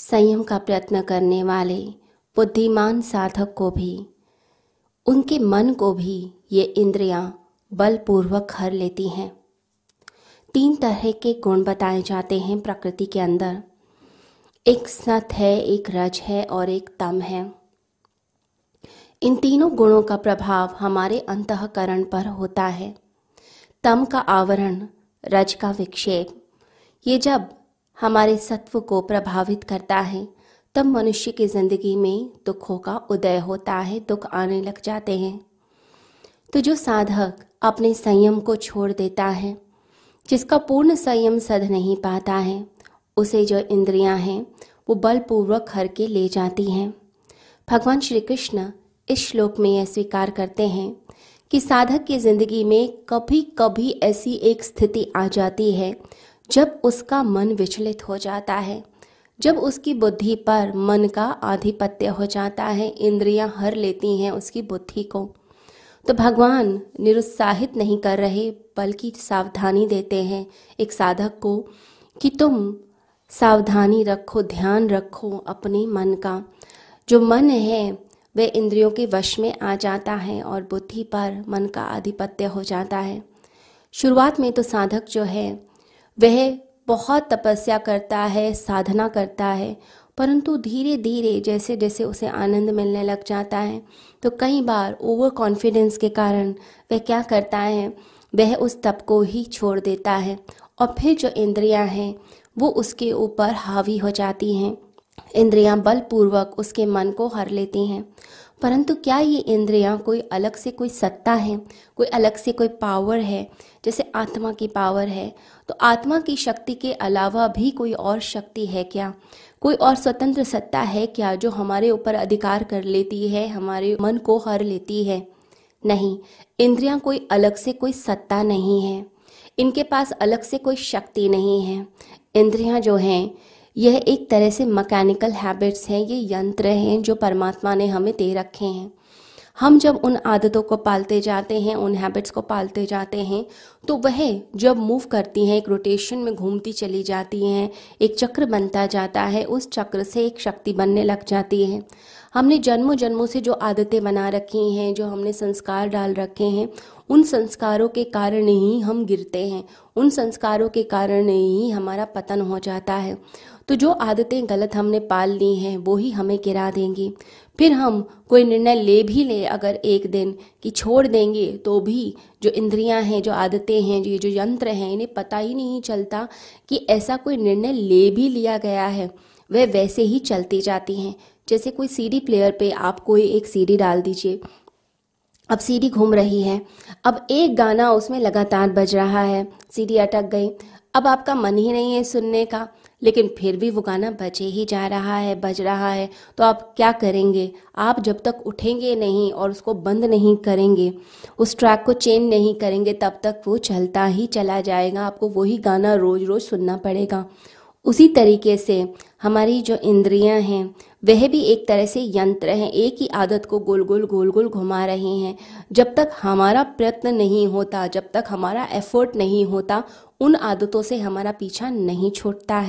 संयम का प्रयत्न करने वाले बुद्धिमान साधक को भी, उनके मन को भी ये इंद्रियाँ बलपूर्वक हर लेती हैं। तीन तरह के गुण बताए जाते हैं प्रकृति के अंदर। एक सत है, एक रज है और एक तम है। इन तीनों गुणों का प्रभाव हमारे अंतकरण पर होता है। तम का आवरण, रज का विक्षेप, ये जब हमारे सत्व को प्रभावित करता है, तब मनुष्य की ज़िंदगी में दुखों का उदय होता है, दुख आने लग जाते हैं। तो जो साधक अपने संयम को छोड़ देता है, जिसका पूर्ण संयम सध नहीं पाता है, उसे जो इंद्रियाँ हैं, वो बलपूर्वक हर के ले जाती हैं। भगवान श्री कृष्ण इस श्लोक में यह स्वीकार करते हैं कि साधक की ज़िंदगी में कभी कभी ऐसी एक स्थिति आ जाती है जब उसका मन विचलित हो जाता है, जब उसकी बुद्धि पर मन का आधिपत्य हो जाता है, इंद्रियाँ हर लेती हैं उसकी बुद्धि को तो भगवान निरुत्साहित नहीं कर रहे, बल्कि सावधानी देते हैं एक साधक को कि तुम सावधानी रखो, ध्यान रखो अपने मन का। जो मन है वह इंद्रियों के वश में आ जाता है और बुद्धि पर मन का आधिपत्य हो जाता है। शुरुआत में तो साधक जो है वह बहुत तपस्या करता है, साधना करता है, परंतु धीरे धीरे जैसे जैसे उसे आनंद मिलने लग जाता है तो कई बार ओवर कॉन्फिडेंस के कारण वह क्या करता है, वह उस तप को ही छोड़ देता है और फिर जो इंद्रियाँ हैं, वो उसके ऊपर हावी हो जाती हैं। इंद्रियाँ बलपूर्वक उसके मन को हर लेती हैं। परंतु क्या ये इंद्रियाँ कोई अलग से कोई सत्ता है, कोई अलग से कोई पावर है? जैसे आत्मा की पावर है तो आत्मा की शक्ति के अलावा भी कोई और शक्ति है क्या? कोई और स्वतंत्र सत्ता है क्या जो हमारे ऊपर अधिकार कर लेती है, हमारे मन को हर लेती है? नहीं, इंद्रियाँ कोई अलग से कोई सत्ता नहीं है। इनके पास अलग से कोई शक्ति नहीं है। इंद्रियाँ जो हैं यह एक तरह से मैकेनिकल हैबिट्स हैं, ये यंत्र हैं जो परमात्मा ने हमें दे रखे हैं। हम जब उन आदतों को पालते जाते हैं, उन हैबिट्स को पालते जाते हैं तो वह जब मूव करती हैं, एक रोटेशन में घूमती चली जाती हैं, एक चक्र बनता जाता है, उस चक्र से एक शक्ति बनने लग जाती है। हमने जन्मों जन्मों से जो आदतें बना रखी हैं, जो हमने संस्कार डाल रखे हैं, उन संस्कारों के कारण ही हम गिरते हैं, उन संस्कारों के कारण ही हमारा पतन हो जाता है। तो जो आदतें गलत हमने पाल ली हैं, वो ही हमें गिरा देंगी। फिर हम कोई निर्णय ले भी ले, अगर एक दिन कि छोड़ देंगे तो भी जो इंद्रियाँ हैं, जो आदतें हैं जो ये जो यंत्र हैं, इन्हें पता ही नहीं चलता कि ऐसा कोई निर्णय ले भी लिया गया है। वह वैसे ही चलती जाती हैं। जैसे कोई सीडी प्लेयर पे आप कोई एक सीडी डाल दीजिए। अब सीडी घूम रही है। अब एक गाना उसमें लगातार बज रहा है। सीडी अटक गई। अब आपका मन ही नहीं है सुनने का। लेकिन फिर भी वो गाना बजे ही जा रहा है, बज रहा है। तो आप क्या करेंगे? आप जब तक उठेंगे नहीं और उसको बंद नहीं करेंगे, उस ट्रैक को चेंज नहीं करेंगे, तब तक वो चलता ही चला जाएगा। आपको वही गाना रोज़ रोज़ सुनना पड़ेगा। उसी तरीके से हमारी जो इंद्रियाँ हैं, वह भी एक तरह से यंत्र हैं। एक ही आदत को गोल गोल गोल गोल घुमा रहे हैं। जब तक हमारा प्रयत्न नहीं होता, जब तक हमारा एफर्ट नहीं होता, उन आदतों से हमारा पीछा नहीं छूटता है।